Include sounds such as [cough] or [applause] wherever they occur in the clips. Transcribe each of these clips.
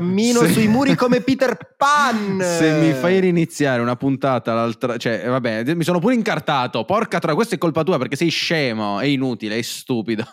cammino sui muri come [laughs] Peter Pan. Se mi fai riniziare una puntata l'altra, cioè, vabbè, mi sono pure incartato. Porca tra, questo è colpa tua perché sei scemo, è inutile, è stupido.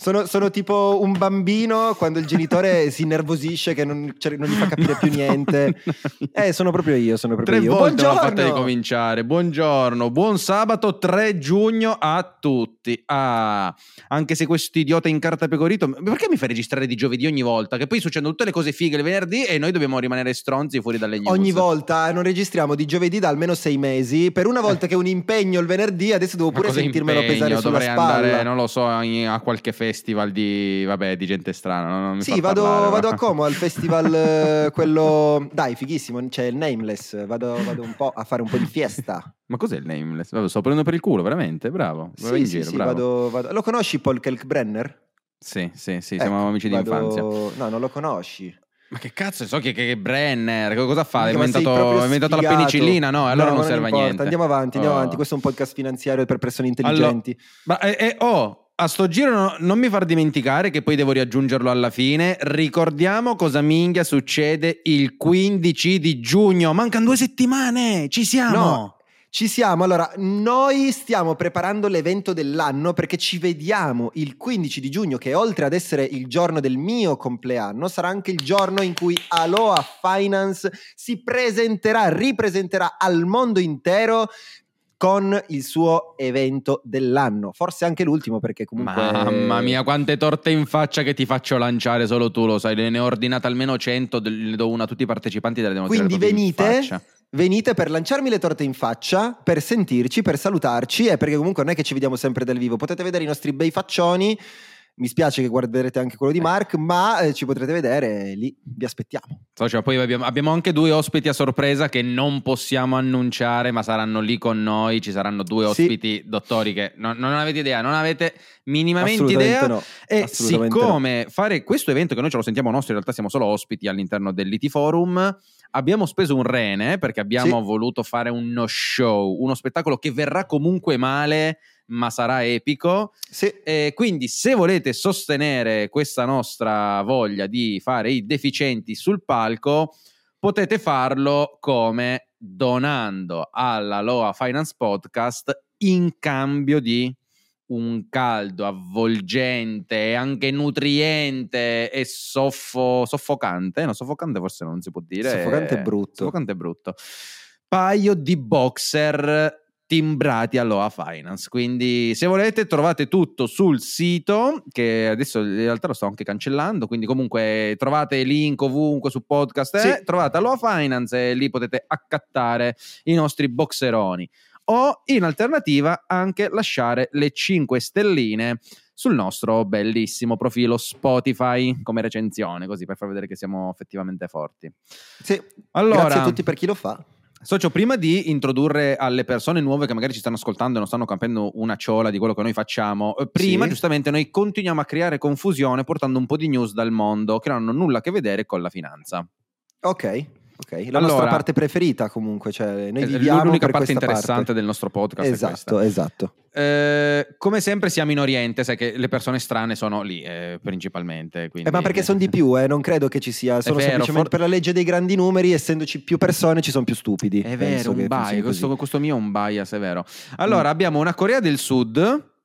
Sono, sono, tipo un bambino quando il genitore [laughs] si innervosisce che non, cioè, non, gli fa capire più niente. [laughs] Eh, sono proprio io, sono proprio Tre io. volte l'ho fatta ricominciare. Buongiorno, buon sabato 3 giugno a tutti. Ah, anche se questo idiota in carta pecorito, perché mi fai registrare di giovedì ogni volta? Che poi succedono tutte le cose fighe il venerdì e noi dobbiamo rimanere stronzi fuori dalle news. Ogni volta non registriamo di giovedì da almeno sei mesi. Per una volta eh. che un impegno il venerdì, adesso devo pure sentirmelo impegno? pesare Dovrei sulla spalla. andare, non lo so, a qualche festa festival di, vabbè, di gente strana. Non sì, vado, parlare, vado a Como al festival [laughs] eh, quello... Dai, fighissimo, c'è il Nameless, vado, vado, un po' a fare un po' di fiesta. Ma cos'è il Nameless? Vabbè, sto prendendo per il culo, veramente, bravo. Sì, in giro, sì, bravo. Vado, vado... Lo conosci Paul Kelkbrenner? Sì, sì, sì, ecco, siamo amici di infanzia. No, non lo conosci. Ma che cazzo, so che, che Brenner, cosa fa? Ha inventato, inventato la penicillina? No, allora no, non, non serve a niente. Andiamo avanti, andiamo oh. avanti. Questo è un podcast finanziario per persone intelligenti. Allora, ma, eh, eh, oh, a sto giro no, non mi far dimenticare che poi devo riaggiungerlo alla fine. Ricordiamo cosa minchia succede il 15 di giugno. Mancano due settimane, ci siamo. No. Ci siamo, allora noi stiamo preparando l'evento dell'anno perché ci vediamo il 15 di giugno che oltre ad essere il giorno del mio compleanno sarà anche il giorno in cui Aloha Finance si presenterà, ripresenterà al mondo intero con il suo evento dell'anno. Forse anche l'ultimo perché comunque... Mamma mia, quante torte in faccia che ti faccio lanciare, solo tu lo sai. Ne ho ordinate almeno 100, ne do una a tutti i partecipanti. Quindi venite, venite per lanciarmi le torte in faccia, per sentirci, per salutarci e perché comunque non è che ci vediamo sempre dal vivo. Potete vedere i nostri bei faccioni mi spiace che guarderete anche quello di Mark, ma eh, ci potrete vedere lì. Vi aspettiamo. Cioè, poi abbiamo, abbiamo, anche due ospiti a sorpresa che non possiamo annunciare, ma saranno lì con noi. Ci saranno due ospiti sì. dottori che non, non, avete idea, non avete minimamente idea. No. E siccome no. fare questo evento, che noi ce lo sentiamo nostro, in realtà siamo solo ospiti all'interno dell'IT Forum. Abbiamo speso un rene perché abbiamo sì. voluto fare uno show, uno spettacolo che verrà comunque male ma sarà epico. Sì. E quindi, se volete sostenere questa nostra voglia di fare i deficienti sul palco, potete farlo come donando alla Loa Finance Podcast in cambio di un caldo avvolgente, anche nutriente e soffo, soffocante. No, soffocante forse non si può dire. Soffocante è brutto. Soffocante è brutto. Paio di boxer timbrati all'OA Finance. Quindi, se volete, trovate tutto sul sito, che adesso in realtà lo sto anche cancellando. Quindi, comunque, trovate link ovunque su podcast. Eh, sì. trovate all'OA Finance e lì potete accattare i nostri boxeroni. O in alternativa, anche lasciare le 5 stelline sul nostro bellissimo profilo Spotify come recensione, così per far vedere che siamo effettivamente forti. Sì, allora, grazie a tutti per chi lo fa. Socio, prima di introdurre alle persone nuove che magari ci stanno ascoltando e non stanno capendo una ciola di quello che noi facciamo, eh, prima sì. giustamente noi continuiamo a creare confusione portando un po' di news dal mondo che non hanno nulla a che vedere con la finanza. Ok. Ok, la allora, nostra parte preferita comunque, cioè noi viviamo l'unica parte interessante parte. del nostro podcast. Esatto, esatto. Eh, come sempre siamo in Oriente, sai che le persone strane sono lì eh, principalmente. Quindi... Eh, ma perché sono di più, eh? non credo che ci sia, sono vero, semplicemente for... per la legge dei grandi numeri, essendoci più persone ci sono più stupidi. È vero, un bias, questo, questo, mio è un bias, è vero. Allora mm. abbiamo una Corea del Sud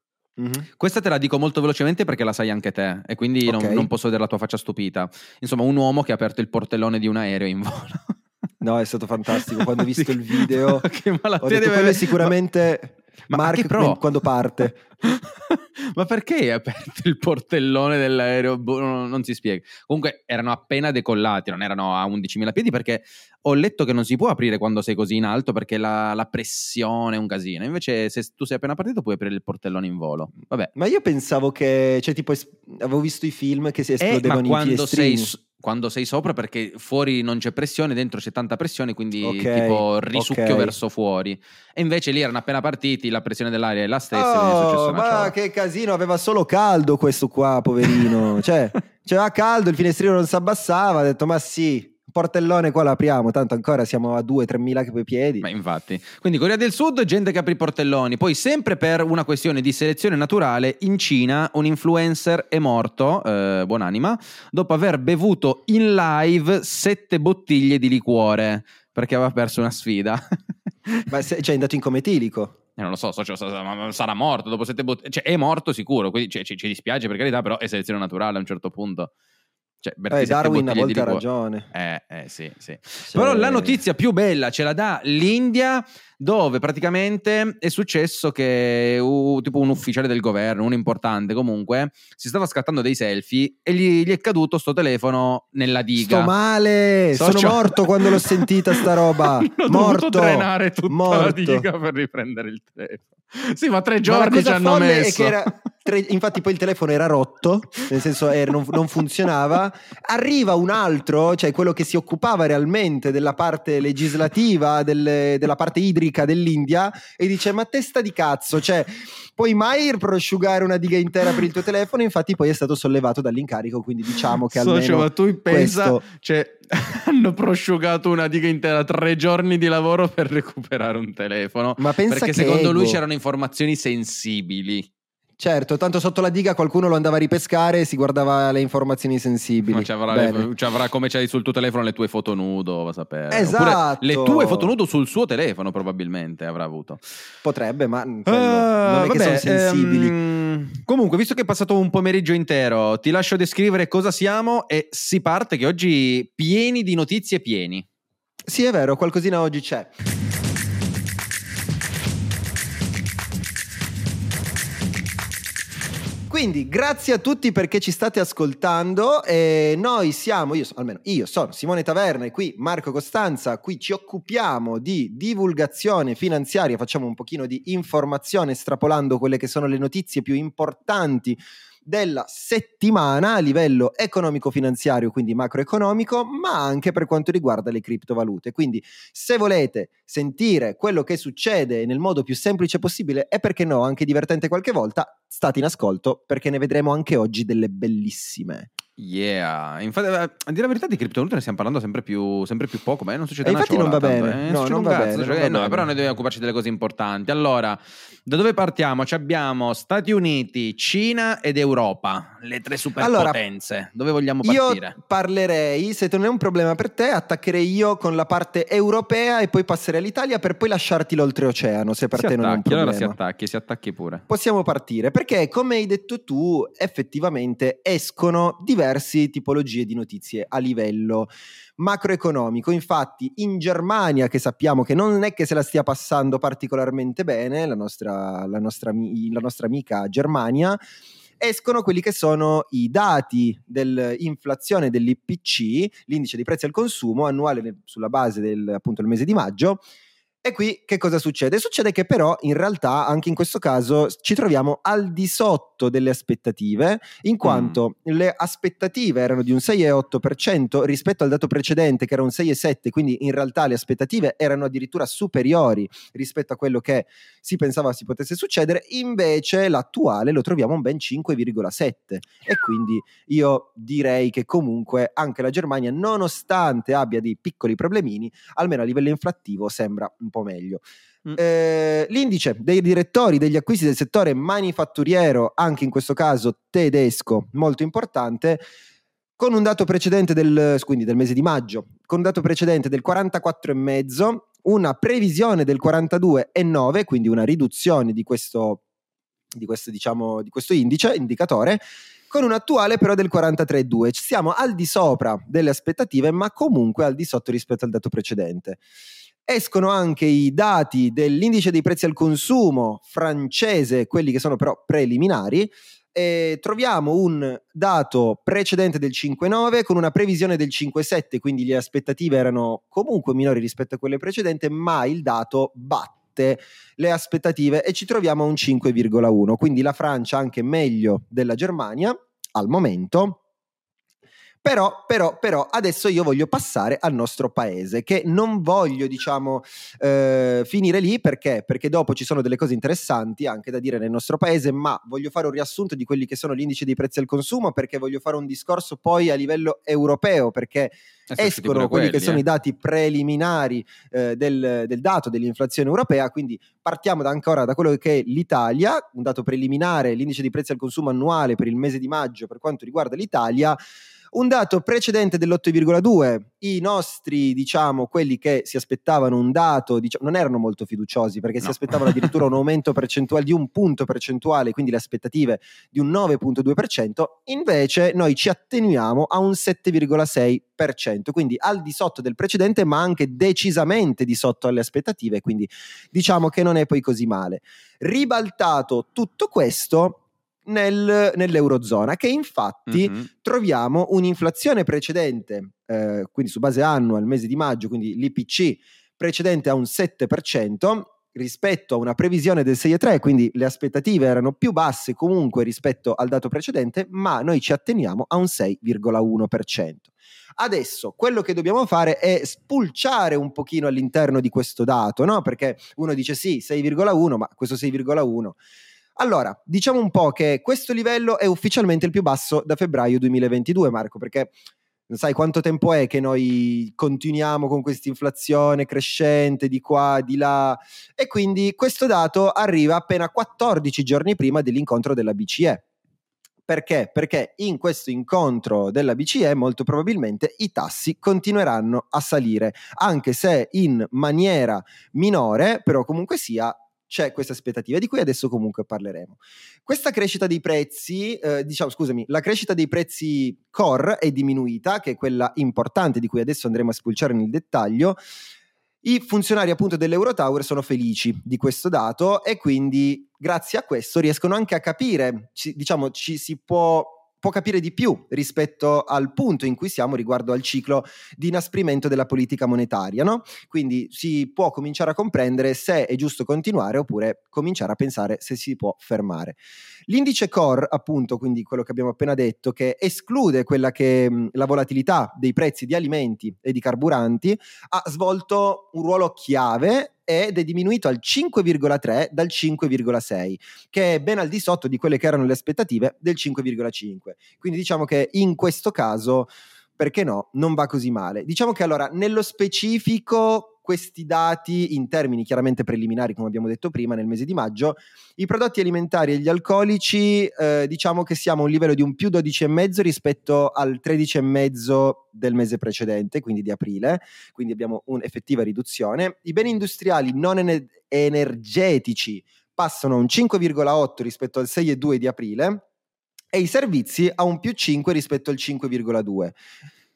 Mm-hmm. Questa te la dico molto velocemente perché la sai anche te e quindi okay. non, non, posso vedere la tua faccia stupita. Insomma, un uomo che ha aperto il portellone di un aereo in volo. No, è stato fantastico. Quando ho [laughs] visto il video, [laughs] che malattia detto, deve... è sicuramente ma Mark pro? quando parte. [laughs] ma perché hai aperto il portellone dell'aereo? Boh, non, non, si spiega. Comunque erano appena decollati, non erano a 11.000 piedi perché ho letto che non si può aprire quando sei così in alto perché la, la pressione è un casino. Invece se tu sei appena partito puoi aprire il portellone in volo. Vabbè. Ma io pensavo che, cioè tipo, avevo visto i film che si esplodevano eh, ma quando sei quando sei sopra perché fuori non c'è pressione, dentro c'è tanta pressione, quindi okay, tipo risucchio okay. verso fuori. E invece lì erano appena partiti, la pressione dell'aria è la stessa. Oh, ma che casino, aveva solo caldo questo qua, poverino. [laughs] cioè, c'era caldo, il finestrino non si abbassava, ha detto ma sì, portellone qua lo apriamo, tanto ancora siamo a 2-3 mila piedi. Ma infatti. Quindi Corea del Sud, gente che apre i portelloni. Poi sempre per una questione di selezione naturale, in Cina un influencer è morto, eh, buonanima, dopo aver bevuto in live sette bottiglie di liquore perché aveva perso una sfida. [laughs] Ma se, cioè è andato in come etilico? Eh, non lo so, socio, sarà morto dopo sette bottiglie. Cioè, è morto sicuro, quindi cioè, ci, ci, dispiace per carità, però è selezione naturale a un certo punto. Cioè, eh, Darwin a volte ha ragione. Eh, eh, sì, sì. Però la notizia più bella ce la dà l'India, dove praticamente è successo che uh, tipo un ufficiale del governo, un importante comunque, si stava scattando dei selfie e gli, gli è caduto sto telefono nella diga. Sto male, Socio... sono morto quando l'ho sentita sta roba. [laughs] morto. drenare tutta morto. la diga per riprendere il telefono. Sì, ma tre giorni ma ci hanno messo. Era, tre, infatti poi il telefono era rotto, nel senso era, non, non, funzionava. Arriva un altro, cioè quello che si occupava realmente della parte legislativa, del, della parte idrica dell'India, e dice ma testa di cazzo, cioè puoi mai prosciugare una diga intera per il tuo telefono? Infatti poi è stato sollevato dall'incarico, quindi diciamo che almeno Socio, ma tu pensa, questo... cioè, [laughs] hanno prosciugato una diga intera, tre giorni di lavoro per recuperare un telefono. Ma pensa perché che secondo ego. lui c'erano informazioni sensibili. Certo, tanto sotto la diga qualcuno lo andava a ripescare e si guardava le informazioni sensibili. Ma ci avrà, le, ci avrà come c'hai sul tuo telefono le tue foto nudo, va a sapere. Esatto. Oppure le tue foto nudo sul suo telefono probabilmente avrà avuto. Potrebbe, ma quello, uh, non è vabbè, che sono sensibili. Ehm, comunque, visto che è passato un pomeriggio intero, ti lascio descrivere cosa siamo e si parte che oggi pieni di notizie pieni. Sì, è vero, qualcosina oggi c'è. Quindi grazie a tutti perché ci state ascoltando. E noi siamo, io, almeno io sono Simone Taverna e qui Marco Costanza. Qui ci occupiamo di divulgazione finanziaria, facciamo un pochino di informazione estrapolando quelle che sono le notizie più importanti della settimana a livello economico-finanziario, quindi macroeconomico, ma anche per quanto riguarda le criptovalute. Quindi se volete sentire quello che succede nel modo più semplice possibile e perché no, anche divertente qualche volta, state in ascolto perché ne vedremo anche oggi delle bellissime. Yeah, infatti, eh, a dire la verità di criptovalute ne stiamo parlando sempre più, sempre più poco, ma non succede e infatti non va tanto, bene, eh? no, non, va cazzo, bene, cioè, non va no, bene. però noi dobbiamo occuparci delle cose importanti. Allora, da dove partiamo? Ci abbiamo Stati Uniti, Cina ed Europa, le tre superpotenze. Allora, dove vogliamo partire? Io parlerei, se non è un problema per te, attaccherei io con la parte europea e poi passerei all'Italia per poi lasciarti l'oltreoceano, se per si te attacchi, non è un problema. Allora si attacchi, si attacchi pure. Possiamo partire, perché come hai detto tu, effettivamente escono diversi tipologie di notizie a livello macroeconomico. Infatti, in Germania, che sappiamo che non è che se la stia passando particolarmente bene, la nostra, la nostra, la nostra amica Germania, escono quelli che sono i dati dell'inflazione dell'IPC, l'indice dei prezzi al consumo annuale sulla base del appunto mese di maggio, e qui che cosa succede? Succede che però in realtà anche in questo caso ci troviamo al di sotto delle aspettative, in quanto mm. le aspettative erano di un 6,8% rispetto al dato precedente che era un 6,7%, quindi in realtà le aspettative erano addirittura superiori rispetto a quello che si pensava si potesse succedere, invece l'attuale lo troviamo un ben 5,7% e quindi io direi che comunque anche la Germania nonostante abbia dei piccoli problemini, almeno a livello inflattivo sembra un po' meglio. Mm. Eh, l'indice dei direttori degli acquisti del settore manifatturiero, anche in questo caso tedesco, molto importante, con un dato precedente del, quindi del mese di maggio, con un dato precedente del 44,5, una previsione del 42,9, quindi una riduzione di questo, di questo, diciamo, di questo indice, indicatore, con un attuale però del 43,2. Siamo al di sopra delle aspettative, ma comunque al di sotto rispetto al dato precedente. Escono anche i dati dell'indice dei prezzi al consumo francese, quelli che sono però preliminari, e troviamo un dato precedente del 5,9 con una previsione del 5,7, quindi le aspettative erano comunque minori rispetto a quelle precedenti, ma il dato batte le aspettative e ci troviamo a un 5,1, quindi la Francia anche meglio della Germania al momento Però, però, però, adesso io voglio passare al nostro paese, che non voglio, diciamo, eh, finire lì perché? Perché dopo ci sono delle cose interessanti anche da dire nel nostro paese, ma voglio fare un riassunto di quelli che sono gli indici dei prezzi al consumo perché voglio fare un discorso poi a livello europeo, perché eh, escono quelli, quelli, che sono eh. i dati preliminari eh, del, del, dato dell'inflazione europea, quindi partiamo da ancora da quello che è l'Italia, un dato preliminare, l'indice di prezzi al consumo annuale per il mese di maggio per quanto riguarda l'Italia un dato precedente dell'8,2, i nostri, diciamo, quelli che si aspettavano un dato, diciamo, non erano molto fiduciosi perché no. si aspettavano addirittura un aumento percentuale di un punto percentuale, quindi le aspettative di un 9,2%, invece noi ci attenuiamo a un 7,6%, quindi al di sotto del precedente, ma anche decisamente di sotto alle aspettative, quindi diciamo che non è poi così male. Ribaltato tutto questo, nel, nell'Eurozona, che infatti mm-hmm. troviamo un'inflazione precedente, eh, quindi su base annua al mese di maggio, quindi l'IPC precedente a un 7%, rispetto a una previsione del 6,3, quindi le aspettative erano più basse comunque rispetto al dato precedente, ma noi ci atteniamo a un 6,1%. Adesso quello che dobbiamo fare è spulciare un pochino all'interno di questo dato, no? Perché uno dice sì, 6,1, ma questo 6,1 allora, diciamo un po' che questo livello è ufficialmente il più basso da febbraio 2022, Marco, perché non sai quanto tempo è che noi continuiamo con questa inflazione crescente di qua, di là, e quindi questo dato arriva appena 14 giorni prima dell'incontro della BCE. Perché? Perché in questo incontro della BCE molto probabilmente i tassi continueranno a salire, anche se in maniera minore, però comunque sia c'è questa aspettativa di cui adesso comunque parleremo. Questa crescita dei prezzi, eh, diciamo scusami, la crescita dei prezzi core è diminuita, che è quella importante di cui adesso andremo a spulciare nel dettaglio. I funzionari appunto dell'Eurotower sono felici di questo dato e quindi grazie a questo riescono anche a capire, ci, diciamo ci si può può capire di più rispetto al punto in cui siamo riguardo al ciclo di inasprimento della politica monetaria, no? Quindi si può cominciare a comprendere se è giusto continuare oppure cominciare a pensare se si può fermare. L'indice core, appunto, quindi quello che abbiamo appena detto, che esclude quella che mh, la volatilità dei prezzi di alimenti e di carburanti, ha svolto un ruolo chiave ed è diminuito al 5,3 dal 5,6, che è ben al di sotto di quelle che erano le aspettative del 5,5. Quindi diciamo che in questo caso, perché no, non va così male. Diciamo che allora, nello specifico questi dati in termini chiaramente preliminari, come abbiamo detto prima, nel mese di maggio, i prodotti alimentari e gli alcolici, eh, diciamo che siamo a un livello di un più 12,5 rispetto al 13,5 del mese precedente, quindi di aprile, quindi abbiamo un'effettiva riduzione. I beni industriali non ener- energetici passano a un 5,8 rispetto al 6,2 di aprile e i servizi a un più 5 rispetto al 5,2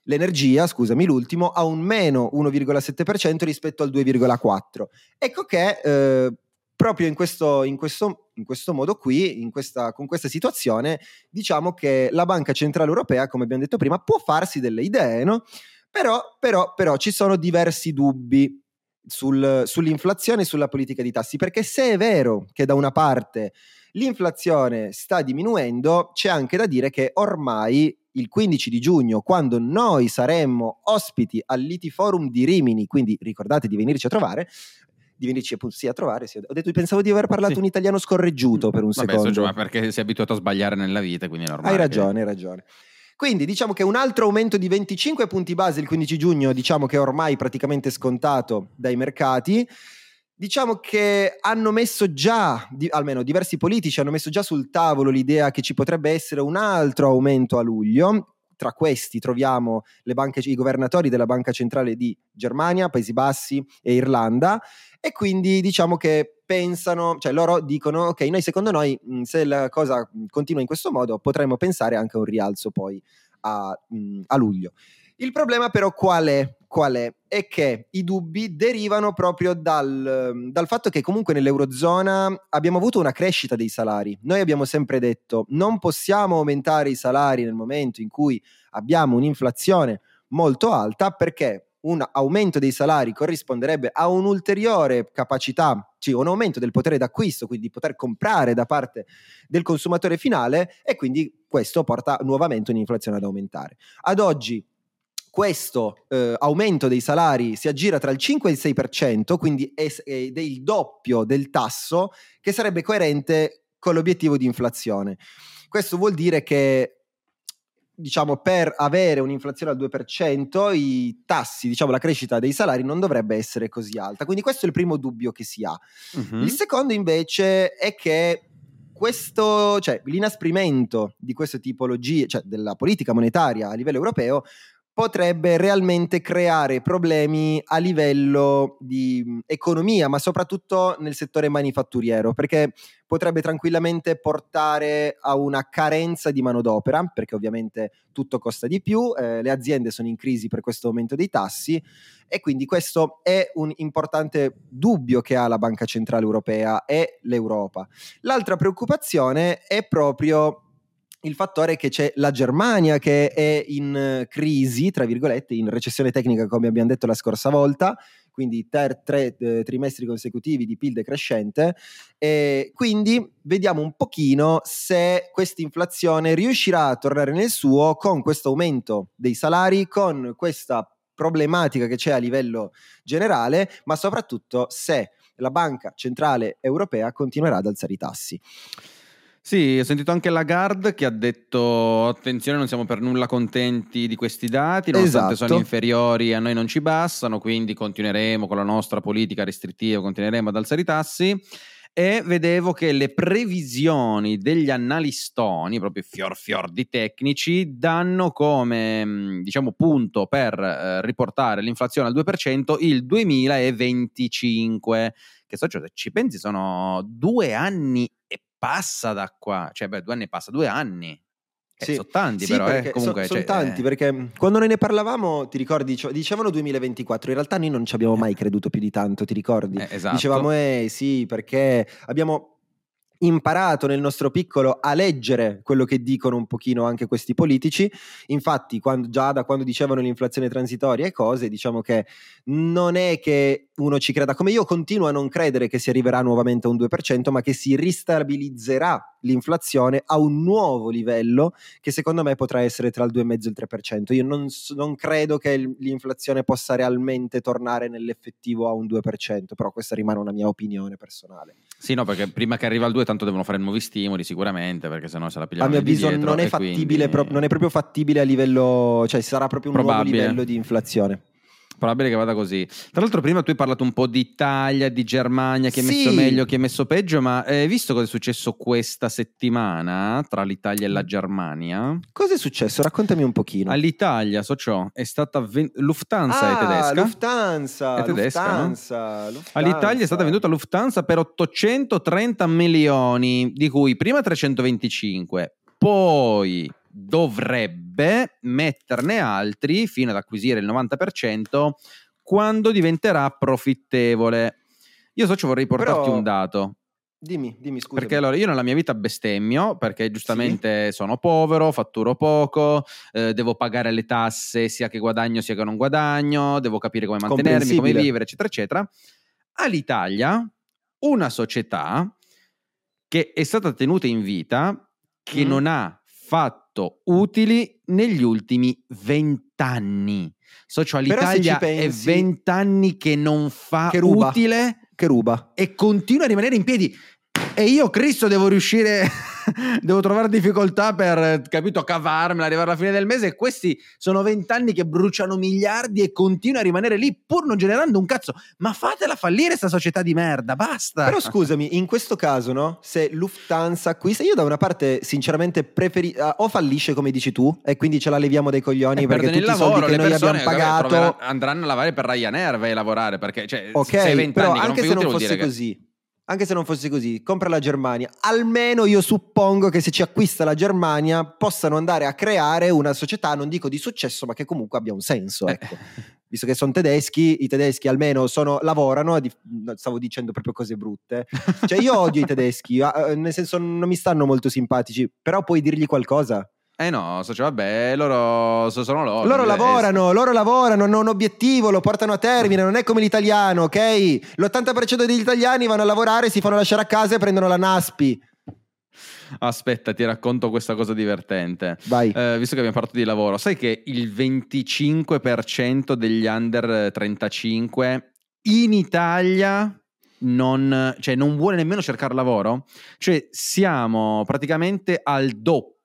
l'energia, scusami, l'ultimo, ha un meno 1,7% rispetto al 2,4%. Ecco che eh, proprio in questo, in, questo, in questo, modo qui, questa, con questa situazione, diciamo che la Banca Centrale Europea, come abbiamo detto prima, può farsi delle idee, no? Però, però, però ci sono diversi dubbi sul, sull'inflazione e sulla politica di tassi, perché se è vero che da una parte l'inflazione sta diminuendo, c'è anche da dire che ormai il 15 di giugno, quando noi saremmo ospiti al Liti Forum di Rimini, quindi ricordate di venirci a trovare, di venirci appunto sì, a trovare. Sì. Ho detto, pensavo di aver parlato sì. un italiano scorreggiuto per un Vabbè, secondo. So, ma perché sei abituato a sbagliare nella vita, quindi è normale. Hai ragione, che... hai ragione. Quindi diciamo che un altro aumento di 25 punti base il 15 giugno, diciamo che è ormai praticamente scontato dai mercati. Diciamo che hanno messo già, almeno diversi politici hanno messo già sul tavolo l'idea che ci potrebbe essere un altro aumento a luglio. Tra questi troviamo banche, i governatori della Banca Centrale di Germania, Paesi Bassi e Irlanda e quindi diciamo che pensano, cioè loro dicono ok, noi secondo noi se la cosa continua in questo modo potremmo pensare anche a un rialzo poi a, a luglio. Il problema però qual è? Qual è? È che i dubbi derivano proprio dal, dal, fatto che comunque nell'Eurozona abbiamo avuto una crescita dei salari. Noi abbiamo sempre detto non possiamo aumentare i salari nel momento in cui abbiamo un'inflazione molto alta perché un aumento dei salari corrisponderebbe a un'ulteriore capacità, cioè un aumento del potere d'acquisto, quindi di poter comprare da parte del consumatore finale e quindi questo porta nuovamente un'inflazione ad aumentare. Ad oggi questo eh, aumento dei salari si aggira tra il 5 e il 6%, quindi è, è il doppio del tasso che sarebbe coerente con l'obiettivo di inflazione. Questo vuol dire che diciamo, per avere un'inflazione al 2%, i tassi, diciamo, la crescita dei salari non dovrebbe essere così alta. Quindi questo è il primo dubbio che si ha. Uh-huh. Il secondo invece è che questo, cioè, l'inasprimento di queste tipologie, cioè della politica monetaria a livello europeo, potrebbe realmente creare problemi a livello di economia, ma soprattutto nel settore manifatturiero, perché potrebbe tranquillamente portare a una carenza di manodopera, perché ovviamente tutto costa di più, eh, le aziende sono in crisi per questo aumento dei tassi e quindi questo è un importante dubbio che ha la Banca Centrale Europea e l'Europa. L'altra preoccupazione è proprio il fattore che c'è la Germania che è in eh, crisi, tra virgolette, in recessione tecnica come abbiamo detto la scorsa volta, quindi ter- tre eh, trimestri consecutivi di PIL decrescente e quindi vediamo un pochino se questa inflazione riuscirà a tornare nel suo con questo aumento dei salari, con questa problematica che c'è a livello generale, ma soprattutto se la Banca Centrale Europea continuerà ad alzare i tassi. Sì, ho sentito anche Lagarde che ha detto attenzione non siamo per nulla contenti di questi dati, nonostante esatto. sono inferiori a noi non ci bastano, quindi continueremo con la nostra politica restrittiva, continueremo ad alzare i tassi e vedevo che le previsioni degli analistoni, proprio fior fior di tecnici, danno come mm, diciamo punto per eh, riportare l'inflazione al 2% il 2025 che so, cioè, se ci pensi sono due anni e passa da qua, cioè beh, due anni passa, due anni. Eh, sì. Sono tanti sì, però, eh, comunque. Sono cioè, tanti, eh. perché quando noi ne parlavamo, ti ricordi, dicevano 2024, in realtà noi non ci abbiamo mai creduto più di tanto, ti ricordi? Eh, esatto. Dicevamo, eh sì, perché abbiamo imparato nel nostro piccolo a leggere quello che dicono un pochino anche questi politici. Infatti, quando, già da quando dicevano l'inflazione transitoria e cose, diciamo che non è che uno ci creda, come io continuo a non credere che si arriverà nuovamente a un 2%, ma che si ristabilizzerà l'inflazione a un nuovo livello che secondo me potrà essere tra il 2,5 e il 3%. Io non, non credo che l'inflazione possa realmente tornare nell'effettivo a un 2%, però questa rimane una mia opinione personale. Sì, no, perché prima che arriva al 2 tanto devono fare nuovi stimoli sicuramente, perché sennò se la pigliano A mio avviso non è, fattibile, quindi... pro- non è proprio fattibile a livello, cioè sarà proprio un Probabile. nuovo livello di inflazione. Probabile che vada così. Tra l'altro, prima tu hai parlato un po' di Italia, di Germania, chi è sì. messo meglio, chi è messo peggio, ma hai visto cosa è successo questa settimana tra l'Italia e la Germania? Cosa è successo? Raccontami un pochino. All'Italia, so ciò, è stata ven- Lufthansa ah, è tedesca. Lufthansa, è tedesca, Lufthansa, no? Lufthansa. All'Italia è stata venduta Lufthansa per 830 milioni, di cui prima 325, poi dovrebbe metterne altri fino ad acquisire il 90% quando diventerà profittevole. Io so ci vorrei portarti Però... un dato. Dimmi, dimmi scusa. Perché allora io nella mia vita bestemmio perché giustamente sì. sono povero, fatturo poco, eh, devo pagare le tasse sia che guadagno sia che non guadagno, devo capire come mantenermi, come vivere, eccetera, eccetera. All'Italia una società che è stata tenuta in vita, che mm. non ha fatto utili negli ultimi vent'anni. Social Italia è vent'anni che non fa che utile. Che ruba. E continua a rimanere in piedi. E io, Cristo, devo riuscire [laughs] devo trovare difficoltà per, capito, cavarmela, arrivare alla fine del mese. E questi sono vent'anni che bruciano miliardi e continua a rimanere lì pur non generando un cazzo. Ma fatela fallire sta società di merda, basta. Però scusami, in questo caso, no? Se Lufthansa acquista, io da una parte sinceramente preferisco, uh, o fallisce come dici tu e quindi ce la leviamo dai coglioni eh, perché tutti lavoro, i soldi che noi abbiamo pagato... Andranno a lavare per Ryanair, vai a lavorare perché cioè, ok, sei vent'anni però anche se non fosse così... Che anche se non fosse così, compra la Germania. Almeno io suppongo che se ci acquista la Germania possano andare a creare una società, non dico di successo, ma che comunque abbia un senso. Eh. Ecco. Visto che sono tedeschi, i tedeschi almeno sono, lavorano, stavo dicendo proprio cose brutte. Cioè io odio i tedeschi, eh, nel senso non mi stanno molto simpatici, però puoi dirgli qualcosa. Eh no, socio, vabbè, loro so- sono loro. Loro lavorano, loro lavorano, hanno un obiettivo, lo portano a termine, non è come l'italiano, ok? L'80% degli italiani vanno a lavorare, si fanno lasciare a casa e prendono la Naspi. Aspetta, ti racconto questa cosa divertente. Vai. Eh, visto che abbiamo parlato di lavoro, sai che il 25% degli under 35 in Italia non, cioè, non vuole nemmeno cercare lavoro? Cioè siamo praticamente al doppio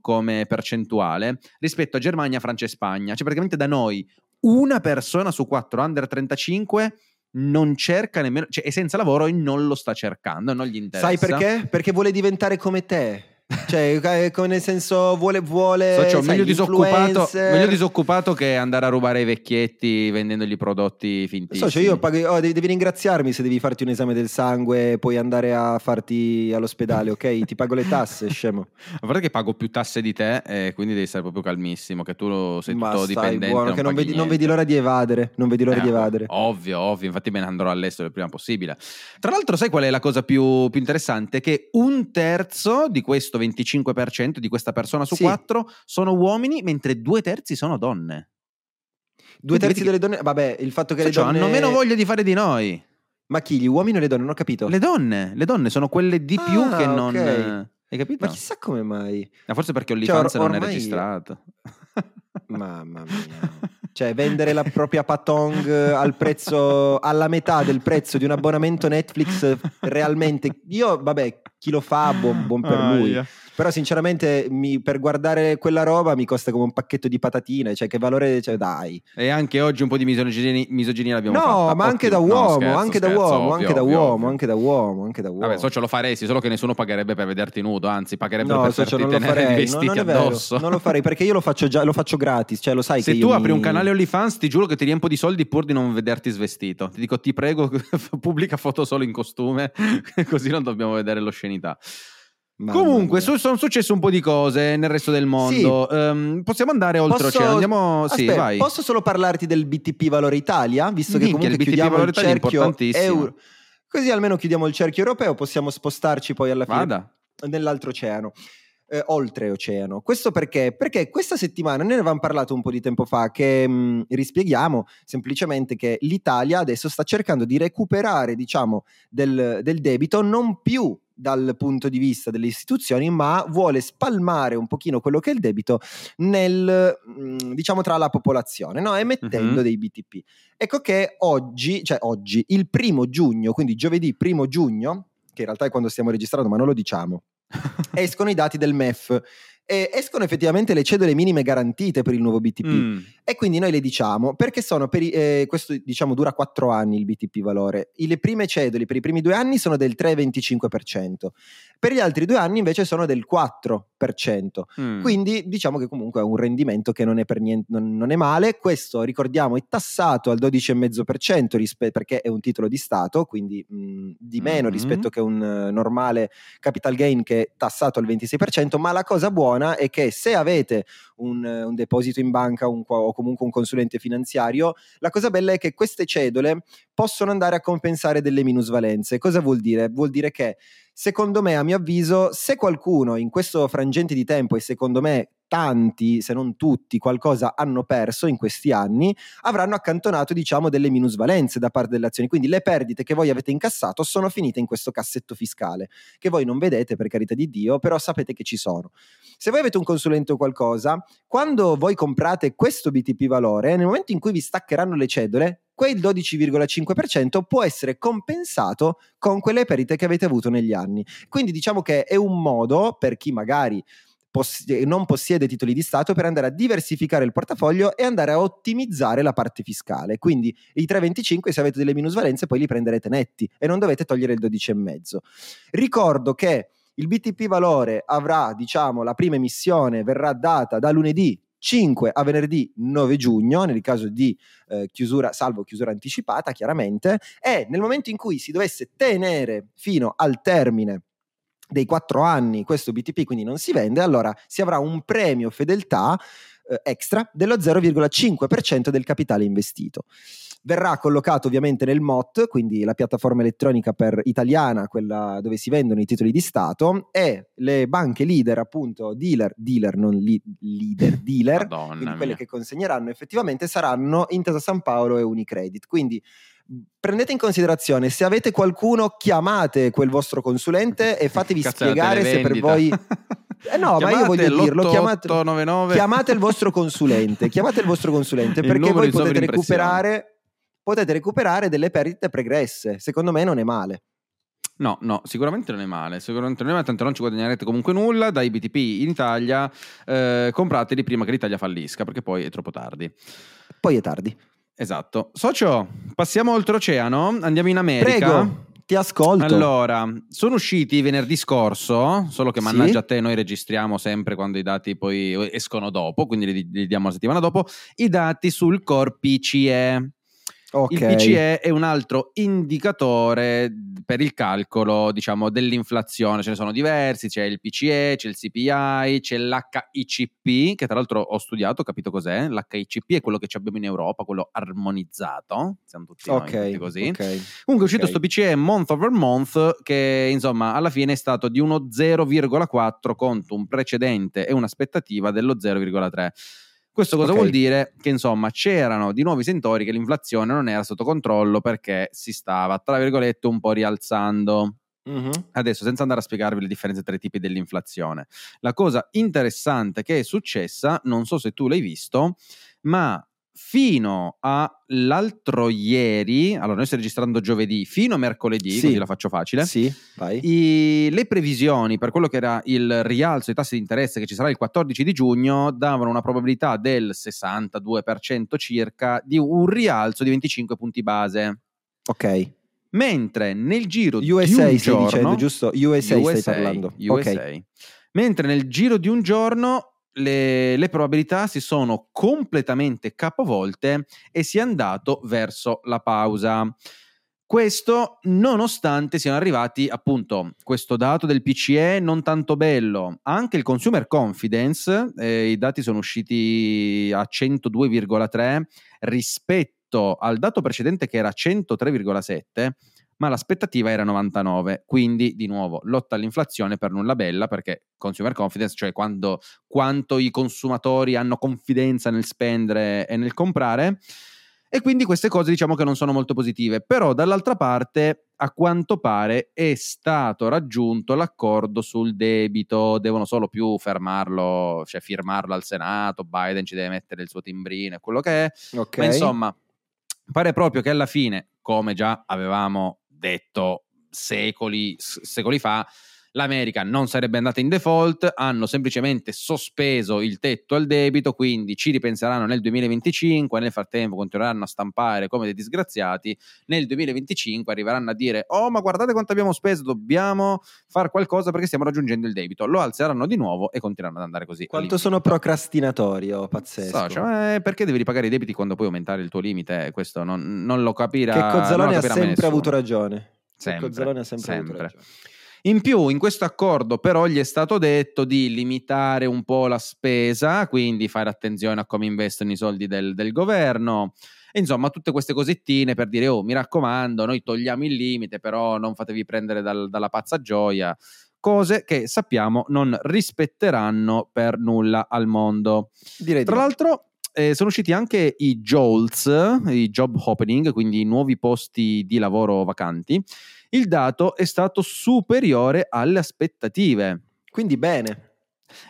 come percentuale rispetto a Germania, Francia e Spagna. Cioè praticamente da noi una persona su quattro under 35 non cerca nemmeno, cioè è senza lavoro e non lo sta cercando, non gli interessa. Sai perché? Perché vuole diventare come te. Cioè, eh, come nel senso, vuole, vuole Socio, sai, meglio, disoccupato, meglio disoccupato che andare a rubare ai vecchietti vendendogli prodotti fintissimi. Socio, io pago, oh, devi, devi ringraziarmi se devi farti un esame del sangue e poi andare a farti all'ospedale, ok? [laughs] Ti pago le tasse, scemo. A parte che pago più tasse di te, e quindi devi stare proprio calmissimo, che tu lo- sei Ma tutto stai dipendente. buono, non che non vedi, non vedi l'ora di evadere. Non vedi l'ora Eh, di evadere. Ovvio, ovvio, infatti me ne andrò all'estero il prima possibile. Tra l'altro, sai qual è la cosa più, più interessante? Che un terzo di questo 25%, di questa persona su Sì. quattro, sono uomini, mentre due terzi sono donne. Due terzi delle donne. Vabbè, il fatto che Socio, le donne. hanno meno voglia di fare di noi. Ma chi? Gli uomini o le donne? Non ho capito. Le donne, le donne sono quelle di più Ah, che non... ok. Hai capito? Ma chissà come mai. Ma forse perché Cioè, OnlyFans or- non è registrato. Mamma mia. Cioè, vendere la propria patong eh, al prezzo, alla metà del prezzo di un abbonamento Netflix, realmente. Io, vabbè, chi lo fa, buon, buon per lui. Aia. Però, sinceramente, mi- per guardare quella roba mi costa come un pacchetto di patatine. Cioè, che valore, cioè, dai. E anche oggi un po' di misoginia, misoginia l'abbiamo No, fatta. ma anche da Pochi- no, uomo, scherzo, anche da scherzo, uomo, ovvio, anche da ovvio, uomo, ovvio. anche da uomo, anche da uomo. Vabbè, socio lo faresti, solo che nessuno pagherebbe per vederti nudo, anzi pagherebbero No, per socio, farti non tenere farei. No, vestiti non vero. addosso. Non lo farei perché io lo faccio già, lo faccio gratis. Cioè, lo sai Se tu apri mi- un canale OnlyFans, ti giuro che ti riempo di soldi pur di non vederti svestito. Ti dico, ti prego, [laughs] pubblica foto solo in costume, [laughs] così non dobbiamo vedere l'oscenità. Mamma Comunque, su- sono successe un po' di cose nel resto del mondo. Ehm, possiamo andare oltre Posso- oceano? Andiamo, sì, Aspetta, vai. Posso solo parlarti del BTP Valore Italia? Visto che Minchia, il comunque BTP chiudiamo Valore il Italia è cerchio importantissimo. euro. Così almeno chiudiamo il cerchio europeo, possiamo spostarci poi alla fine Vada. nell'altro oceano. eh, oltreoceano. Questo perché? Perché questa settimana noi ne avevamo parlato un po' di tempo fa che mh, rispieghiamo semplicemente che l'Italia adesso sta cercando di recuperare, diciamo, del, del debito non più dal punto di vista delle istituzioni, ma vuole spalmare un pochino quello che è il debito nel, mh, diciamo, tra la popolazione, no? emettendo Mhm. dei BTP. Ecco che oggi, cioè oggi, il primo giugno, quindi giovedì primo giugno, che in realtà è quando stiamo registrando, ma non lo diciamo, [laughs] escono i dati del MEF e escono effettivamente le cedole minime garantite per il nuovo BTP Mm. e quindi noi le diciamo perché sono per eh, questo diciamo dura 4 anni il BTP valore I- le prime cedoli per i primi due anni sono del 3,25% per gli altri due anni invece sono del 4% Mm. quindi diciamo che comunque è un rendimento che non è per niente non, non è male. Questo ricordiamo è tassato al 12,5% rispe- perché è un titolo di Stato, quindi mh, di meno Mhm. rispetto che un eh, normale capital gain che è tassato al 26%. Ma la cosa buona è che se avete un, un deposito in banca un o comunque un consulente finanziario, la cosa bella è che queste cedole possono andare a compensare delle minusvalenze. Cosa vuol dire? Vuol dire che secondo me, a mio avviso, se qualcuno in questo frangente di tempo, e secondo me tanti, se non tutti, qualcosa hanno perso in questi anni, avranno accantonato, diciamo, delle minusvalenze da parte delle azioni. Quindi le perdite che voi avete incassato sono finite in questo cassetto fiscale, che voi non vedete per carità di Dio, però sapete che ci sono. Se voi avete un consulente o qualcosa, quando voi comprate questo BTP valore, nel momento in cui vi staccheranno le cedole, quel 12,5% può essere compensato con quelle perdite che avete avuto negli anni. Quindi diciamo che è un modo per chi magari poss- non possiede titoli di Stato per andare a diversificare il portafoglio e andare a ottimizzare la parte fiscale. Quindi i 3,25 se avete delle minusvalenze poi li prenderete netti e non dovete togliere il 12,5. Ricordo che il BTP valore avrà, diciamo, la prima emissione verrà data da lunedì 5 a venerdì 9 giugno, nel caso di eh, chiusura, salvo chiusura anticipata, chiaramente, e nel momento in cui si dovesse tenere fino al termine dei quattro anni questo BTP quindi non si vende, allora si avrà un premio fedeltà eh, extra dello 0,5% del capitale investito. Verrà collocato ovviamente nel MOT, quindi la piattaforma elettronica per italiana, quella dove si vendono i titoli di Stato, e le banche leader, appunto, dealer, dealer, non li, leader, dealer, [laughs] quindi quelle che consegneranno effettivamente saranno Intesa San Paolo e Unicredit. Quindi prendete in considerazione se avete qualcuno chiamate quel vostro consulente e [laughs] fatevi Cazzo, spiegare se per voi [laughs] eh no ma io voglio dirlo chiamate, 8899. chiamate il vostro consulente chiamate il vostro consulente perché voi potete recuperare potete recuperare delle perdite pregresse secondo me non è male No, no, sicuramente non è male, sicuramente non è male, tanto non ci guadagnerete comunque nulla dai BTP in Italia, eh, comprateli prima che l'Italia fallisca, perché poi è troppo tardi. poi è tardi Esatto. Socio, passiamo oltreoceano, andiamo in America. prego ti ascolto Allora, sono usciti venerdì scorso, solo che mannaggia a te, noi registriamo sempre quando i dati poi escono dopo, quindi li, li diamo la settimana dopo, i dati sul core PCE. Ok Il PCE è un altro indicatore per il calcolo, diciamo, dell'inflazione. Ce ne sono diversi, c'è il PCE, c'è il CPI, c'è l'HICP, che tra l'altro ho studiato, ho capito cos'è. L'HICP è quello che abbiamo in Europa, quello armonizzato. Siamo tutti, noi, tutti così. ok Comunque è uscito Ok. sto PCE month over month che insomma alla fine è stato di uno 0,4 contro un precedente e un'aspettativa dello 0,3. Questo cosa Ok. vuol dire? Che insomma c'erano di nuovo i sentori che l'inflazione non era sotto controllo perché si stava, tra virgolette, un po' rialzando. Mhm. Adesso, senza andare a spiegarvi le differenze tra i tipi dell'inflazione, la cosa interessante che è successa, non so se tu l'hai visto, ma fino all'altro ieri, allora noi stiamo registrando giovedì, fino a mercoledì, Sì. così la faccio facile, sì vai i- le previsioni per quello che era il rialzo dei tassi di interesse che ci sarà il 14 di giugno davano una probabilità del 62% circa di un rialzo di 25 punti base. ok Mentre nel giro di USA un stai giorno, dicendo giusto USA, USA, stai parlando USA. ok Mentre nel giro di un giorno le, le probabilità si sono completamente capovolte e si è andato verso la pausa. Questo nonostante siano arrivati appunto questo dato del PCE non tanto bello, anche il consumer confidence, eh, i dati sono usciti a 102,3 rispetto al dato precedente che era 103,7 ma l'aspettativa era 99, quindi di nuovo lotta all'inflazione per nulla bella perché consumer confidence, cioè quando, quanto i consumatori hanno confidenza nel spendere e nel comprare e quindi queste cose diciamo che non sono molto positive, però dall'altra parte a quanto pare è stato raggiunto l'accordo sul debito, devono solo più fermarlo, cioè firmarlo al Senato, Biden ci deve mettere il suo timbrino e quello che è, ok. ma insomma, pare proprio che alla fine, come già avevamo detto secoli, secoli fa, l'America non sarebbe andata in default, hanno semplicemente sospeso il tetto al debito, quindi ci ripenseranno nel 2025, nel frattempo continueranno a stampare come dei disgraziati, nel 2025 arriveranno a dire "Oh, ma guardate quanto abbiamo speso, dobbiamo fare qualcosa perché stiamo raggiungendo il debito". Lo alzeranno di nuovo e continueranno ad andare così. Quanto sono procrastinatorio, pazzesco. So, cioè, eh, perché devi ripagare i debiti quando puoi aumentare il tuo limite? Questo non, non lo capirà. che Cozzalone ha sempre nessuno. avuto ragione. Sempre, Cozzalone ha sempre, avuto sempre. ragione. In più, in questo accordo, però, gli è stato detto di limitare un po' la spesa, quindi fare attenzione a come investono i soldi del, del governo. E insomma, tutte queste cosettine per dire: oh, mi raccomando, noi togliamo il limite, però non fatevi prendere dal- dalla pazza gioia. Cose che sappiamo non rispetteranno per nulla al mondo. Direi di Tra no. l'altro, eh, sono usciti anche i JOLTS, i job opening, quindi i nuovi posti di lavoro vacanti. Il dato è stato superiore alle aspettative. Quindi bene.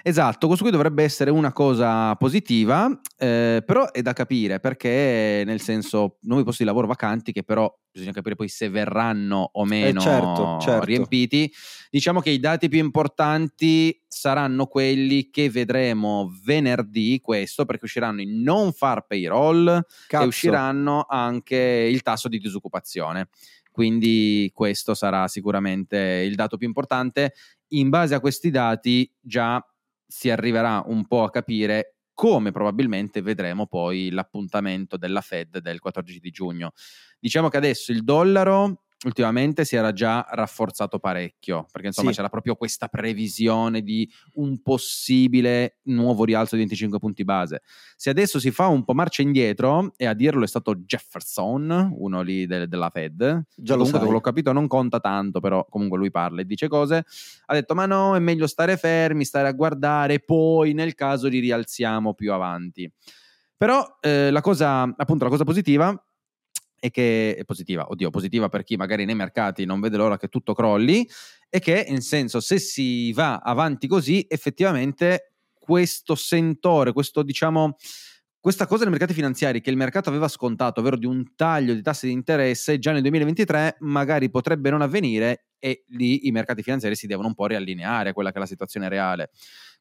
Esatto, questo qui dovrebbe essere una cosa positiva, eh, però è da capire perché, nel senso, nuovi posti di lavoro vacanti che però bisogna capire poi se verranno o meno certo, certo. riempiti. Diciamo che i dati più importanti saranno quelli che vedremo venerdì, questo perché usciranno i non far payroll Cazzo. e usciranno anche il tasso di disoccupazione. Quindi questo sarà sicuramente il dato più importante. In base a questi dati già si arriverà un po' a capire come probabilmente vedremo poi l'appuntamento della Fed del 14 di giugno. Diciamo che adesso il dollaro ultimamente si era già rafforzato parecchio, perché insomma Sì. c'era proprio questa previsione di un possibile nuovo rialzo di 25 punti base. Se adesso si fa un po' marcia indietro, e a dirlo è stato Jefferson, uno lì del- della Fed, Già lo comunque l'ho capito non conta tanto, però comunque lui parla e dice cose, ha detto ma no, è meglio stare fermi, stare a guardare, poi nel caso li rialziamo più avanti. Però eh, la cosa, appunto, la cosa positiva è che è positiva, oddio, positiva per chi magari nei mercati non vede l'ora che tutto crolli, è che, nel senso, se si va avanti così, effettivamente questo sentore, questo diciamo questa cosa nei mercati finanziari che il mercato aveva scontato, ovvero di un taglio di tassi di interesse già nel 2023, magari potrebbe non avvenire e lì i mercati finanziari si devono un po' riallineare a quella che è la situazione reale.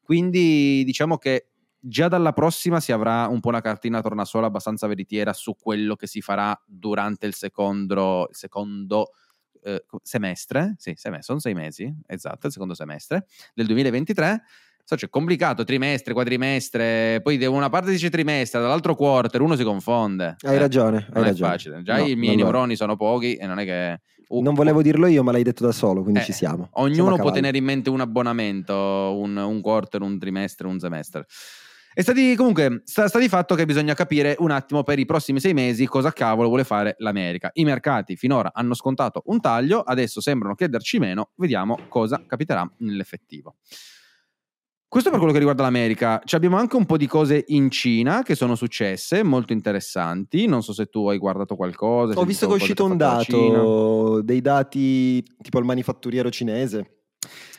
Quindi diciamo che già dalla prossima si avrà un po' una cartina tornasole abbastanza veritiera su quello che si farà durante il secondo, il secondo eh, semestre, sì, semestre, sono sei mesi, esatto, il secondo semestre del 2023. So, c'è complicato, trimestre, quadrimestre, poi da una parte dice trimestre, dall'altro quarter, uno si confonde. Hai Eh, ragione, hai Non è ragione. facile. Già No, i miei è. neuroni sono pochi e non è che... uh, Non volevo dirlo io, ma l'hai detto da solo, quindi eh, ci siamo. Siamo Ognuno può cavallo. tenere in mente un abbonamento, un, un quarter, un trimestre, un semestre. E sta di, comunque, sta, sta di fatto che bisogna capire un attimo per i prossimi sei mesi cosa cavolo vuole fare l'America. I mercati finora hanno scontato un taglio, adesso sembrano chiederci meno, vediamo cosa capiterà nell'effettivo. Questo per quello che riguarda l'America. Ci abbiamo anche un po' di cose in Cina che sono successe, molto interessanti. Non so se tu hai guardato qualcosa. Ho visto che è uscito un dato, dei dati tipo il manifatturiero cinese,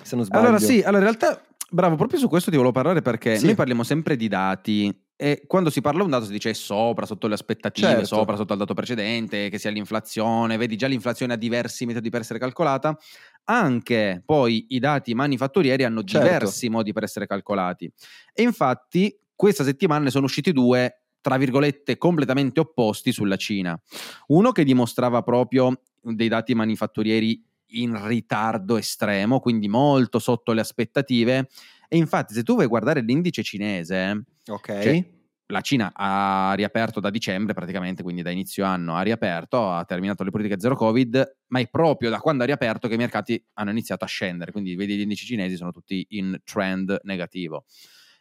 se non sbaglio. Allora sì, allora in realtà, bravo, proprio su questo ti volevo parlare perché Sì. noi parliamo sempre di dati e quando si parla di un dato si dice è sopra, sotto le aspettative, Certo. sopra, sotto al dato precedente, che sia l'inflazione, vedi già l'inflazione ha diversi metodi per essere calcolata, anche poi i dati manifatturieri hanno Certo. diversi modi per essere calcolati e infatti questa settimana ne sono usciti due tra virgolette completamente opposti sulla Cina. Uno che dimostrava proprio dei dati manifatturieri in ritardo estremo, quindi molto sotto le aspettative. E infatti, se tu vai a guardare l'indice cinese, Ok. cioè, la Cina ha riaperto da dicembre praticamente, quindi da inizio anno ha riaperto, ha terminato le politiche zero Covid, ma è proprio da quando ha riaperto che i mercati hanno iniziato a scendere, quindi vedi gli indici cinesi sono tutti in trend negativo.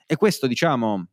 E questo, diciamo,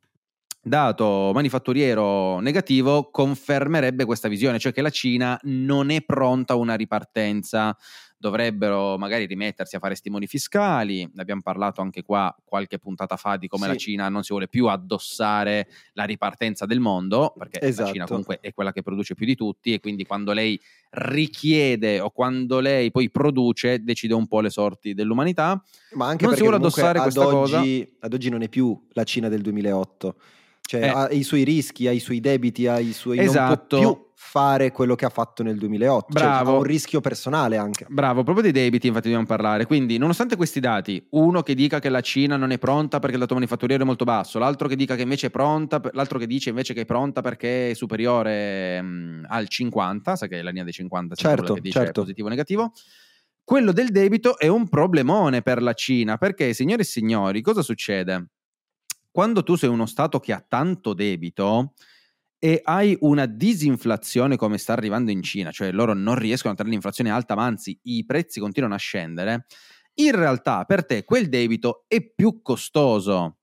dato manifatturiero negativo confermerebbe questa visione, cioè che la Cina non è pronta a una ripartenza, dovrebbero magari rimettersi a fare stimoli fiscali, ne abbiamo parlato anche qua qualche puntata fa di come Sì. la Cina non si vuole più addossare la ripartenza del mondo, perché la Esatto. Cina comunque è quella che produce più di tutti e quindi quando lei richiede o quando lei poi produce decide un po' le sorti dell'umanità. Ma anche Non si perché vuole comunque addossare ad questa cosa. oggi, ad oggi non è più la Cina del 2008. Cioè Eh. ha i suoi rischi, ha i suoi debiti, ha i suoi... Esatto. Non più fare quello che ha fatto nel 2008. Cioè, Bravo. ha un rischio personale anche. Bravo, proprio dei debiti infatti dobbiamo parlare. Quindi, nonostante questi dati, uno che dica che la Cina non è pronta perché il dato manifatturiero è molto basso, l'altro che dica che invece è pronta, l'altro che dice invece che è pronta perché è superiore mh, al 50, sa che è la linea dei 50 è sempre Certo, che dice certo. positivo o negativo. Quello del debito è un problemone per la Cina, perché signore e signori, cosa succede? Quando tu sei uno stato che ha tanto debito, e hai una disinflazione come sta arrivando in Cina, cioè loro non riescono a tenere l'inflazione alta, ma anzi i prezzi continuano a scendere, in realtà per te quel debito è più costoso.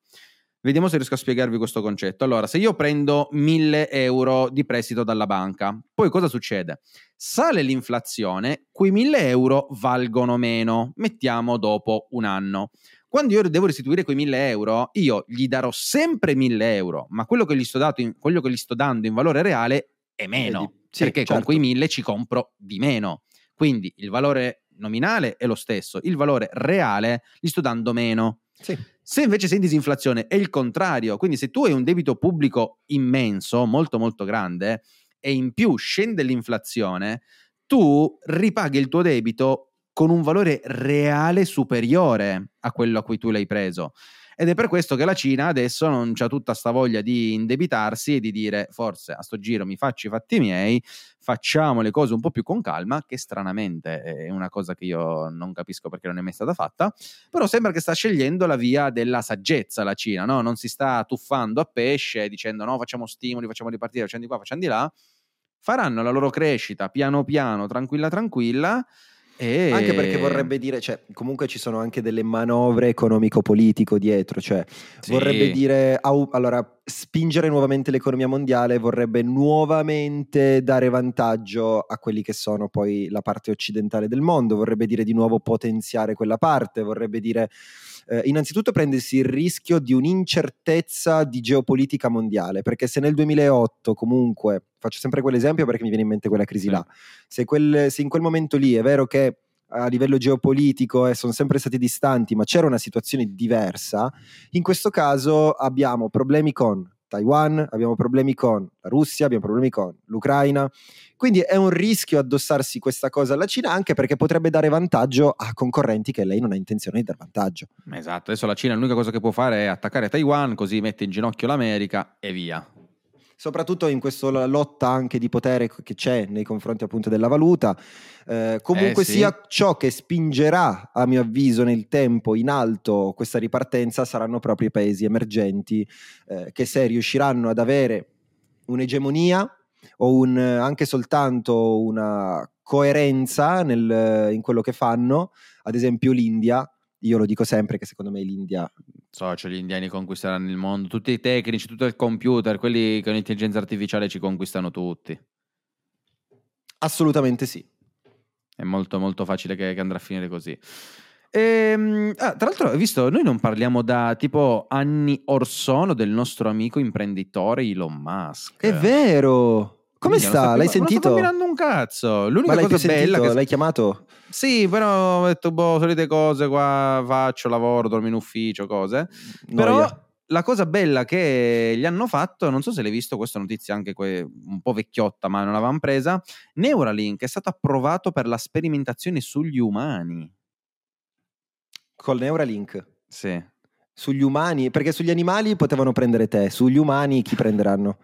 Vediamo se riesco a spiegarvi questo concetto. Allora, se io prendo 1000 euro di prestito dalla banca, poi cosa succede? Sale l'inflazione, quei 1000 euro valgono meno, mettiamo dopo un anno. Quando io devo restituire quei 1000 euro, io gli darò sempre 1000 euro, ma quello che gli sto, dato in- quello che gli sto dando in valore reale è meno, di- sì, perché con certo. quei 1000 ci compro di meno. Quindi il valore nominale è lo stesso, il valore reale gli sto dando meno. Sì. Se invece sei in disinflazione è il contrario, quindi se tu hai un debito pubblico immenso, molto molto grande, e in più scende l'inflazione, tu ripaghi il tuo debito con un valore reale superiore a quello a cui tu l'hai preso. Ed è per questo che la Cina adesso non c'ha tutta sta voglia di indebitarsi e di dire forse a sto giro mi faccio i fatti miei, facciamo le cose un po' più con calma, che stranamente è una cosa che io non capisco perché non è mai stata fatta, però sembra che sta scegliendo la via della saggezza la Cina, no? non si sta tuffando a pesce dicendo no facciamo stimoli, facciamo ripartire, facciamo di qua, facciamo di là, faranno la loro crescita piano piano, tranquilla tranquilla. E... Anche perché vorrebbe dire, cioè, comunque ci sono anche delle manovre economico-politico dietro, cioè Sì. vorrebbe dire, au- allora, spingere nuovamente l'economia mondiale vorrebbe nuovamente dare vantaggio a quelli che sono poi la parte occidentale del mondo, vorrebbe dire di nuovo potenziare quella parte, vorrebbe dire eh, innanzitutto prendersi il rischio di un'incertezza di geopolitica mondiale, perché se nel 2008 comunque, faccio sempre quell'esempio perché mi viene in mente quella crisi Sì. là, se, quel- se in quel momento lì è vero che a livello geopolitico eh, sono sempre stati distanti, ma c'era una situazione diversa, in questo caso abbiamo problemi con Taiwan, abbiamo problemi con la Russia, abbiamo problemi con l'Ucraina. Quindi è un rischio addossarsi questa cosa alla Cina anche perché potrebbe dare vantaggio a concorrenti che lei non ha intenzione di dar vantaggio. Esatto, adesso la Cina l'unica cosa che può fare è attaccare Taiwan, così mette in ginocchio l'America e via. Soprattutto in questa lotta anche di potere che c'è nei confronti appunto della valuta. Eh, comunque Eh, sì. sia ciò che spingerà, a mio avviso, nel tempo in alto questa ripartenza saranno proprio i paesi emergenti eh, che se riusciranno ad avere un'egemonia o un, anche soltanto una coerenza nel- in quello che fanno, ad esempio l'India, io lo dico sempre che secondo me l'India So, cioè gli indiani conquisteranno il mondo, tutti i tecnici, tutto il computer, quelli con l'intelligenza artificiale ci conquistano tutti. assolutamente sì. È molto molto facile che, che andrà a finire così. Ehm, ah, tra l'altro, hai visto, noi non parliamo da tipo anni or sono del nostro amico imprenditore Elon Musk. È vero! Come sta? sto L'hai più- Non sentito? sto combinando un cazzo. L'unica Ma l'hai cosa bella sentito? che L'hai chiamato? Sì, però ho detto, boh, solite cose qua, faccio, lavoro, dormo in ufficio, cose. Però Noia. la cosa bella che gli hanno fatto, non so se l'hai visto, questa notizia anche que- un po' vecchiotta, ma non l'avevamo presa, Neuralink è stato approvato per la sperimentazione sugli umani. Col Neuralink. Sì. Sugli umani, perché sugli animali potevano prendere te, sugli umani chi prenderanno?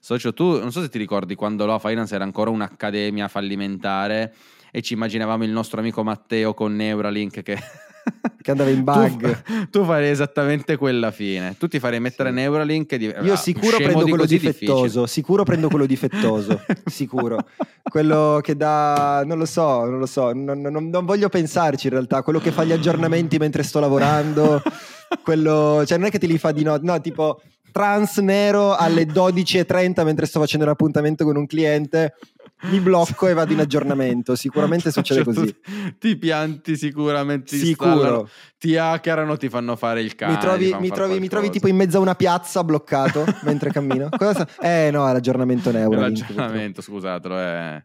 Socio, tu non so se ti ricordi quando la Finance era ancora un'accademia fallimentare e ci immaginavamo il nostro amico Matteo con Neuralink che... [laughs] Che andava in bug. Tu, tu farei esattamente quella fine. Tu ti farei mettere Sì. Neuralink e di- Io ah, sicuro prendo di quello difettoso, sicuro prendo quello difettoso, [laughs] sicuro. Quello che dà, non lo so, non lo so, non, non- non voglio pensarci in realtà, quello che fa gli aggiornamenti mentre sto lavorando, [laughs] quello, cioè non è che te li fa di notte, no, tipo trans nero alle 12.30 mentre sto facendo un appuntamento con un cliente, mi blocco e vado in aggiornamento, sicuramente succede tu così. Ti pianti sicuramente, ti Sicuro. ti hackerano, ti fanno fare il cane. Mi trovi, mi, trovi, mi trovi tipo in mezzo a una piazza bloccato [laughs] mentre cammino. Cosa Eh no, è l'aggiornamento Neuralink. l'aggiornamento, scusatelo. eh.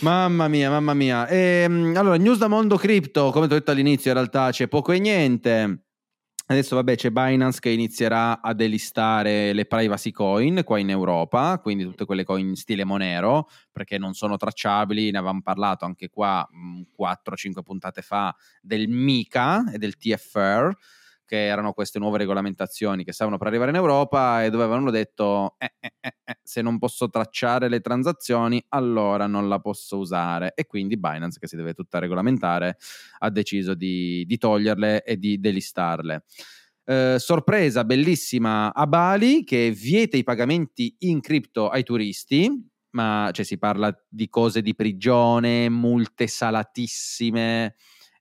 Mamma mia, mamma mia. Ehm, allora, news da mondo cripto, come ti ho detto all'inizio, in realtà c'è poco e niente. Adesso, vabbè, c'è Binance che inizierà a delistare le privacy coin qua in Europa, quindi tutte quelle coin stile Monero, perché non sono tracciabili. Ne avevamo parlato anche qua mh, 4-5 puntate fa del MICA e del TFR, che erano queste nuove regolamentazioni che stavano per arrivare in Europa e dove avevano detto "Eh, eh, eh, eh, se non posso tracciare le transazioni allora non la posso usare e quindi Binance che si deve tutta regolamentare ha deciso di, di toglierle e di delistarle. Eh, sorpresa bellissima a Bali che vieta i pagamenti in cripto ai turisti, ma cioè, si parla di cose di prigione, multe salatissime.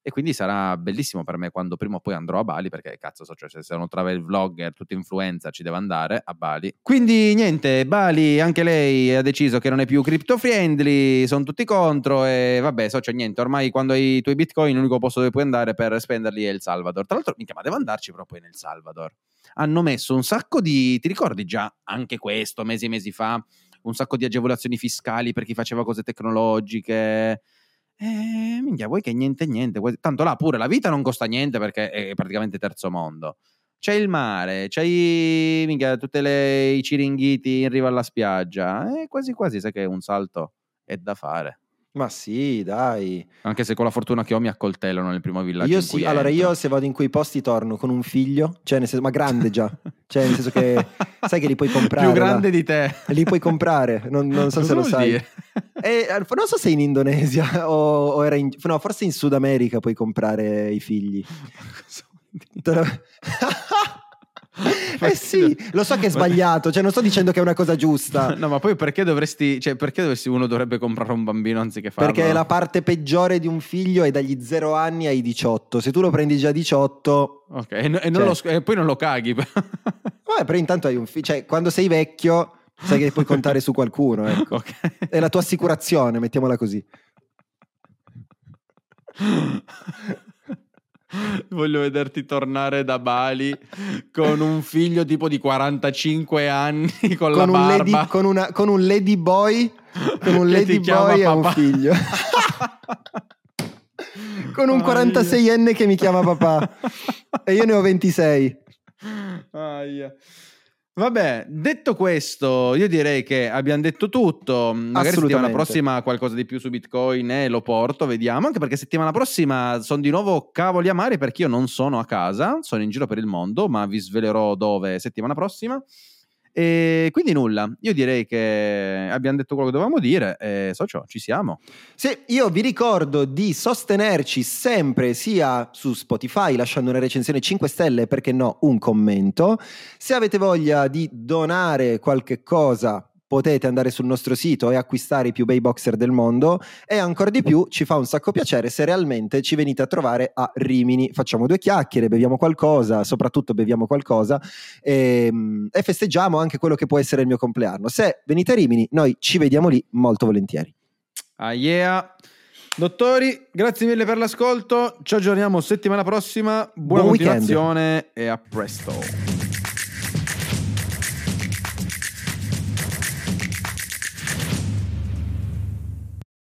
E quindi sarà bellissimo per me quando prima o poi andrò a Bali, perché cazzo so, cioè, se sono travel vlogger, tutto influenza, ci devo andare a Bali. Quindi niente, Bali anche lei ha deciso che non è più crypto friendly, sono tutti contro e vabbè, so, cioè niente, ormai quando hai i tuoi bitcoin l'unico posto dove puoi andare per spenderli è il Salvador. Tra l'altro, minchia, ma devo andarci proprio nel Salvador. Hanno messo un sacco di, ti ricordi già anche questo, mesi e mesi fa, un sacco di agevolazioni fiscali per chi faceva cose tecnologiche. Eh, minchia, vuoi che niente niente, vuoi- tanto là pure la vita non costa niente perché è praticamente terzo mondo. C'è il mare, minchia, tutti i ciringhiti in riva alla spiaggia. E quasi quasi sai che un salto è da fare. Ma sì, dai. Anche se con la fortuna che ho mi accoltellano nel primo villaggio. Io sì, allora entro. io se vado in quei posti torno con un figlio, cioè nel senso, ma grande già, cioè nel senso che [laughs] sai che li puoi comprare. Più grande là. di te. Li puoi comprare, non, non so Cosa se lo sai. E, non so se in Indonesia [laughs] o, o era in, no, forse in Sud America puoi comprare i figli. [laughs] Cosa vuol dire? [laughs] Eh sì, lo so che è [laughs] sbagliato, cioè non sto dicendo che è una cosa giusta. [laughs] No, ma poi perché dovresti, cioè perché dovresti uno dovrebbe comprare un bambino anziché farlo? Perché la parte peggiore di un figlio è dagli 0 anni ai 18. Se tu lo prendi già a 18... Ok, e, no- e Cioè- lo- e poi non lo caghi. Vabbè, però intanto hai un figlio... Cioè, quando sei vecchio sai che puoi contare su qualcuno, ecco. ok. È la tua assicurazione, mettiamola così. [laughs] Voglio vederti tornare da Bali con un figlio tipo di 45 anni [laughs] con, la Con un, barba. lady, con, una- con un lady boy, con un lady boy e un figlio. [laughs] con un 46enne che mi chiama papà. E io ne ho 26. Aia. Vabbè, detto questo, io direi che abbiamo detto tutto. Magari settimana prossima qualcosa di più su Bitcoin e lo porto, vediamo. Anche perché settimana prossima sono di nuovo cavoli amari perché io non sono a casa, sono in giro per il mondo, ma vi svelerò dove settimana prossima. E quindi nulla, io direi che abbiamo detto quello che dovevamo dire e socio, ci siamo. Sì, io vi ricordo di sostenerci sempre sia su Spotify lasciando una recensione 5 stelle, perché no, un commento. Se avete voglia di donare qualche cosa, potete andare sul nostro sito e acquistare i più bei boxer del mondo e ancora di più ci fa un sacco piacere se realmente ci venite a trovare a Rimini. Facciamo due chiacchiere, beviamo qualcosa, soprattutto beviamo qualcosa e, e festeggiamo anche quello che può essere il mio compleanno. Se venite a Rimini, noi ci vediamo lì molto volentieri. Ah yeah. Dottori, grazie mille per l'ascolto. Ci aggiorniamo settimana prossima. Buona Buon weekend. continuazione e a presto.